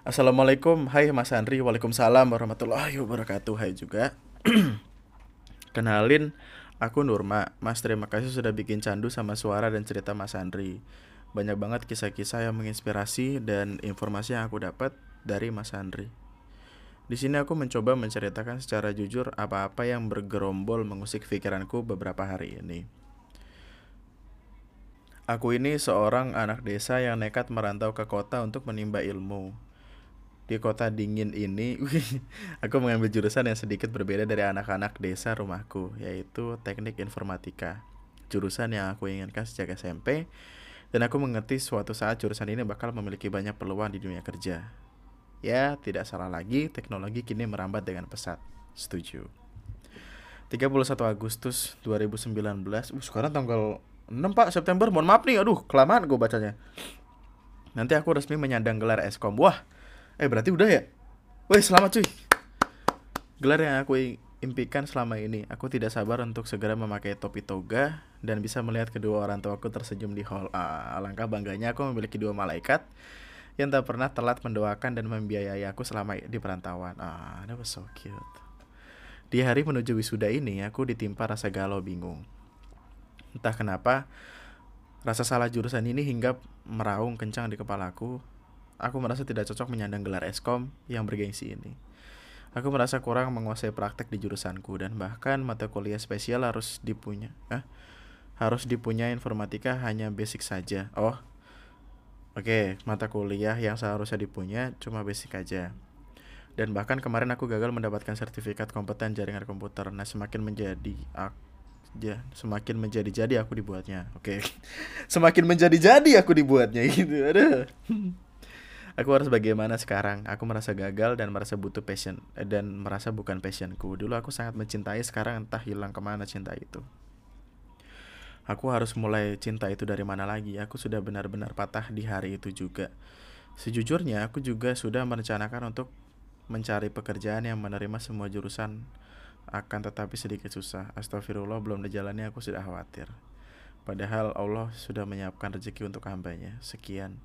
Assalamualaikum, hai Mas Andri, Waalaikumsalam warahmatullahi wabarakatuh, hai juga Kenalin, Aku Nurma, Mas terima kasih sudah bikin candu sama suara dan cerita Mas Andri. Banyak banget kisah-kisah yang menginspirasi dan informasi yang aku dapat dari Mas Andri. Di sini aku mencoba menceritakan secara jujur apa-apa yang bergerombol mengusik pikiranku beberapa hari ini. Aku ini seorang anak desa yang nekat merantau ke kota untuk menimba ilmu. Di kota dingin ini aku mengambil jurusan yang sedikit berbeda dari anak-anak desa rumahku yaitu teknik informatika. Jurusan yang aku inginkan sejak SMP dan aku mengerti suatu saat jurusan ini bakal memiliki banyak peluang di dunia kerja ya tidak salah lagi teknologi kini merambat dengan pesat. Setuju. 31 Agustus 2019 uh, sekarang tanggal 6 pak September. Mohon maaf nih aduh kelamaan gue bacanya. Nanti aku resmi menyandang gelar Eskom. Wah Eh berarti udah ya? Wih selamat cuy. Gelar yang aku impikan selama ini. Aku tidak sabar untuk segera memakai topi toga Dan bisa melihat kedua orang tuaku tersenyum di hall. Ah, Alangkah bangganya aku memiliki dua malaikat Yang tak pernah telat mendoakan dan membiayai aku selama di perantauan Ah, that was so cute Di hari menuju wisuda ini Aku ditimpa rasa galau bingung Entah kenapa Rasa salah jurusan ini hingga meraung kencang di kepalaku aku merasa tidak cocok menyandang gelar eskom yang bergengsi ini. Aku merasa kurang menguasai praktek di jurusanku dan bahkan mata kuliah spesial harus dipunya. Eh, harus dipunya informatika hanya basic saja. Oh, oke, mata kuliah yang seharusnya dipunya cuma basic aja. Dan bahkan kemarin aku gagal mendapatkan sertifikat kompeten jaringan komputer. Nah, semakin menjadi ya semakin menjadi-jadi aku dibuatnya. Oke. Semakin menjadi-jadi aku dibuatnya gitu. Aduh. Aku harus bagaimana sekarang? Aku merasa gagal dan merasa butuh passion eh, dan merasa bukan passionku. Dulu aku sangat mencintai, sekarang entah hilang ke mana cinta itu. Aku harus mulai cinta itu dari mana lagi? Aku sudah benar-benar patah di hari itu juga. Sejujurnya, aku juga sudah merencanakan untuk mencari pekerjaan yang menerima semua jurusan akan tetapi sedikit susah. Astagfirullah, belum dijalani aku sudah khawatir. Padahal Allah sudah menyiapkan rezeki untuk hambanya. Sekian.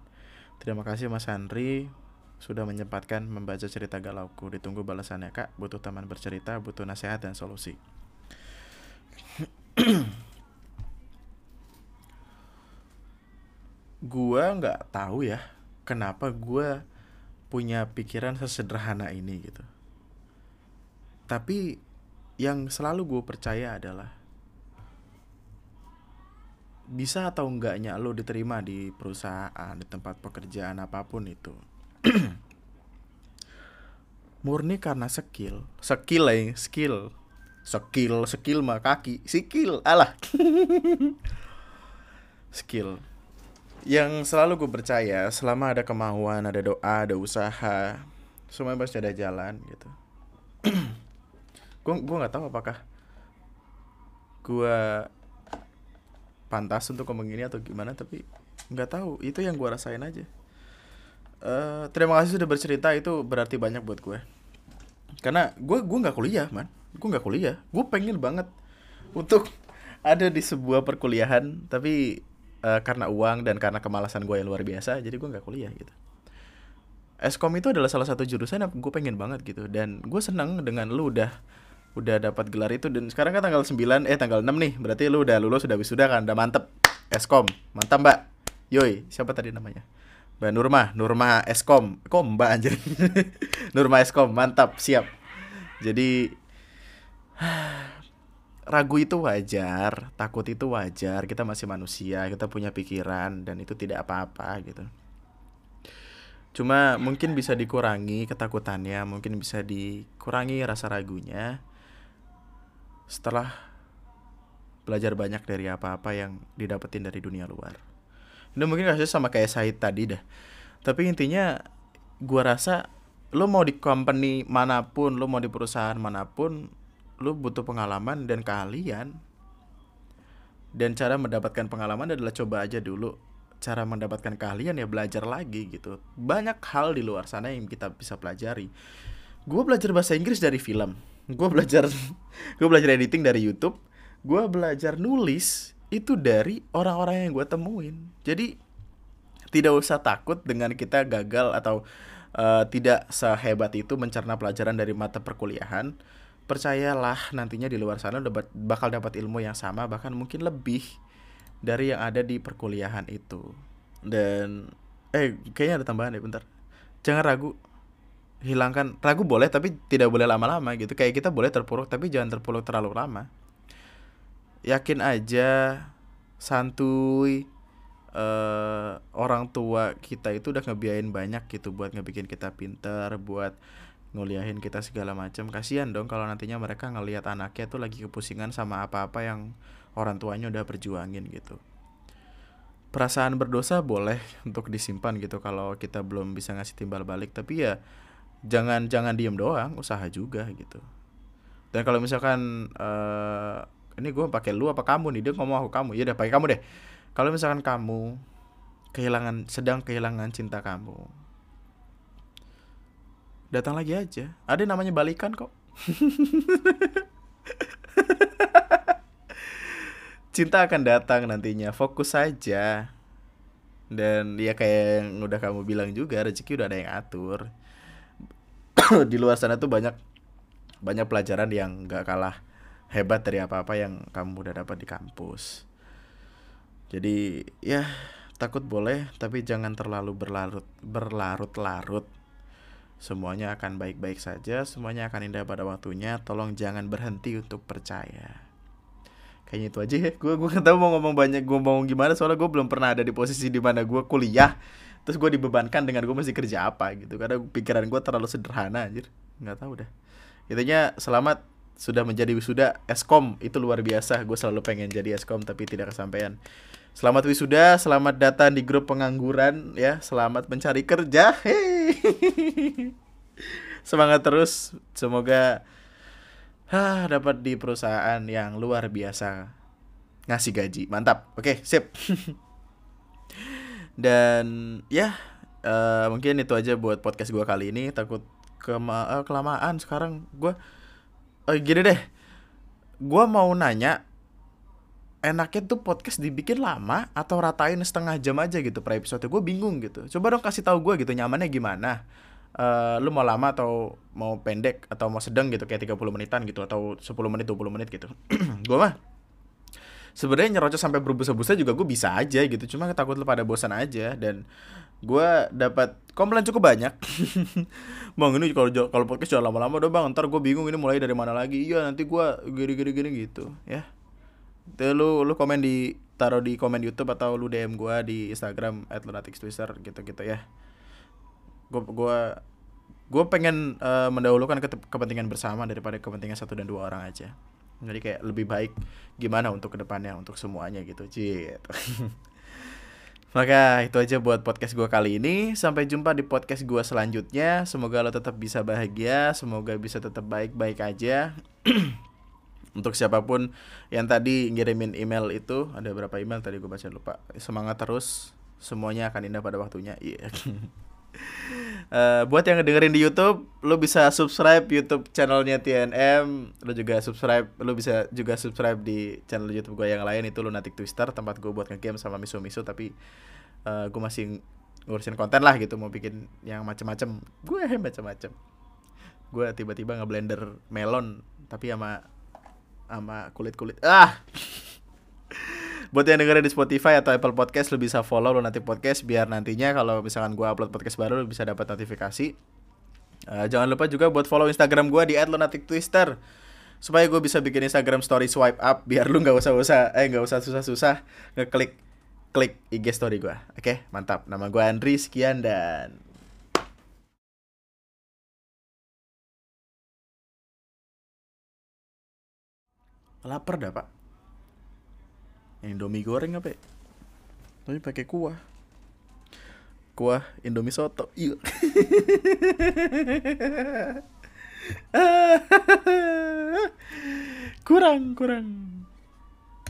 Terima kasih Mas Andri sudah menyempatkan membaca cerita galauku. Ditunggu balasannya kak. Butuh teman bercerita, butuh nasihat dan solusi. gua nggak tahu ya kenapa gua punya pikiran sesederhana ini gitu. Tapi yang selalu gue percaya adalah bisa atau enggaknya lo diterima di perusahaan di tempat pekerjaan apa pun itu. Murni karena skill skill lah skill. Skill skill mah kaki skill alah. Skill yang selalu gue percaya selama ada kemauan ada doa ada usaha semuanya pasti ada jalan gitu. Gue gue nggak tahu apakah gue pantas untuk ngomong ini atau gimana tapi nggak tahu. Itu yang gue rasain aja. Uh, terima kasih sudah bercerita. Itu berarti banyak buat gue karena gue gue nggak kuliah man. Gue nggak kuliah. Gue pengen banget untuk ada di sebuah perkuliahan tapi uh, karena uang dan karena kemalasan gue yang luar biasa jadi gue nggak kuliah gitu. Eskom itu adalah salah satu jurusan yang gue pengen banget gitu. Dan gue seneng dengan lu udah udah dapat gelar itu. Dan sekarang kan tanggal 9 eh tanggal 6 nih. Berarti lu udah lulus sudah wisuda kan? Udah mantep. Eskom. Mantap mbak. Yoi siapa tadi namanya? Mbak Nurma. Nurma Eskom. Kok mbak anjir. Nurma Eskom. Mantap. Siap. Jadi ragu itu wajar, takut itu wajar. Kita masih manusia, kita punya pikiran dan itu tidak apa-apa gitu. Cuma mungkin bisa dikurangi ketakutannya, mungkin bisa dikurangi rasa ragunya setelah belajar banyak dari apa-apa yang didapetin dari dunia luar. Ini mungkin kasusnya sama kayak Said tadi dah. Tapi intinya gua rasa lo mau di company mana pun, lo mau di perusahaan mana pun, lu butuh pengalaman dan keahlian. Dan cara mendapatkan pengalaman adalah coba aja dulu. Cara mendapatkan keahlian ya belajar lagi gitu. Banyak hal di luar sana yang kita bisa pelajari. Gue belajar bahasa Inggris dari film. Gue belajar gue belajar editing dari YouTube. Gue belajar nulis itu dari orang-orang yang gue temuin. Jadi tidak usah takut dengan kita gagal atau uh, tidak sehebat itu mencerna pelajaran dari mata perkuliahan percayalah nantinya di luar sana udah bakal dapat ilmu yang sama bahkan mungkin lebih dari yang ada di perkuliahan itu. Dan eh kayaknya ada tambahan deh bentar. Jangan ragu hilangkan ragu boleh tapi tidak boleh lama-lama gitu. Kayak kita boleh terpuruk tapi jangan terpuruk terlalu lama. Yakin aja santuy uh, orang tua kita itu udah ngebiayain banyak gitu buat ngebikin kita pinter buat nguliahin kita segala macam. Kasihan dong kalau nantinya mereka ngelihat anaknya tuh lagi kepusingan sama apa-apa yang orang tuanya udah berjuangin gitu. Perasaan berdosa boleh untuk disimpan gitu kalau kita belum bisa ngasih timbal balik. Tapi ya jangan jangan diem doang usaha juga gitu. Dan kalau misalkan uh, ini gue pakai lu apa kamu nih? Dia ngomong aku kamu. Ya udah pakai kamu deh. Kalau misalkan kamu kehilangan sedang kehilangan cinta kamu datang lagi aja. Ada namanya balikan kok. Cinta akan datang nantinya. Fokus saja. Dan ya kayak yang udah kamu bilang juga rezeki udah ada yang atur. Di luar sana tuh banyak banyak pelajaran yang gak kalah hebat dari apa-apa yang kamu udah dapat di kampus. Jadi ya takut boleh tapi jangan terlalu berlarut berlarut-larut Semuanya akan baik-baik saja, semuanya akan indah pada waktunya. Tolong jangan berhenti untuk percaya. Kayaknya itu aja ya. Gue gue nggak tahu mau ngomong banyak, gue mau gimana soalnya gue belum pernah ada di posisi di mana gue kuliah. Terus gue dibebankan dengan gue mesti kerja apa gitu. Karena pikiran gue terlalu sederhana anjir. Nggak tahu dah. Intinya selamat sudah menjadi wisuda Eskom itu luar biasa. Gue selalu pengen jadi Eskom tapi tidak kesampaian. Selamat wisuda, selamat datang di grup pengangguran ya, selamat mencari kerja. Hey. Semangat terus, semoga ha, dapat di perusahaan yang luar biasa ngasih gaji. Mantap. Oke, sip. Dan ya, uh, mungkin itu aja buat podcast gue kali ini. Takut kema uh, kelamaan sekarang gue uh, gini deh. Gue mau nanya enaknya tuh podcast dibikin lama atau ratain setengah jam aja gitu per episode gue bingung gitu. Coba dong kasih tahu gue gitu nyamannya gimana? Uh, lu mau lama atau mau pendek atau mau sedang gitu kayak 30 menitan gitu atau 10 menit 20 menit gitu. Gue mah sebenarnya nyerocos sampai berbusa-busa juga gue bisa aja gitu. Cuma takut lu pada bosan aja dan gue dapat komplain cukup banyak? Bang ini kalau kalau podcast jangan lama-lama dong bang. Ntar gue bingung ini mulai dari mana lagi. Iya nanti gue gini-gini gini gitu ya itu lu lu komen di taruh di komen YouTube atau lu DM gua di Instagram @lunatics_twitter gitu-gitu ya. Gua gua gua pengen uh, mendahulukan ke kepentingan bersama daripada kepentingan satu dan dua orang aja. Jadi kayak lebih baik gimana untuk ke depannya untuk semuanya gitu. Gitu. Maka itu aja buat podcast gue kali ini. Sampai jumpa di podcast gue selanjutnya. Semoga lo tetap bisa bahagia, semoga bisa tetap baik-baik aja. Untuk siapa pun yang tadi ngirimin email itu, ada berapa email tadi gue baca lupa. Semangat terus, semuanya akan indah pada waktunya. Iya. Yeah. Uh, buat yang dengerin di YouTube, lo bisa subscribe YouTube channelnya TNM, lo juga subscribe, lo bisa juga subscribe di channel YouTube gue yang lain itu Lunatic Twister, tempat gue buat ngegame sama misu-misu, tapi uh, gue masih ngurusin konten lah gitu, mau bikin yang macem-macem, gue macem-macem, gue tiba-tiba ngeblender melon, tapi sama sama kulit-kulit, ah! Buat yang dengerin di Spotify atau Apple Podcast lo bisa follow lo nanti podcast biar nantinya kalau misalkan gue upload podcast baru lo bisa dapat notifikasi. Uh, jangan lupa juga buat follow Instagram gue di @lunatictwister supaya gue bisa bikin Instagram story swipe up biar lu nggak usah usah eh nggak usah susah-susah ngeklik klik IG story gue oke mantap. Nama gue Andri sekian dan lapar dah pak Indomie goreng apa ya? Tapi pakai kuah. Kuah Indomie soto. Iya. kurang, kurang.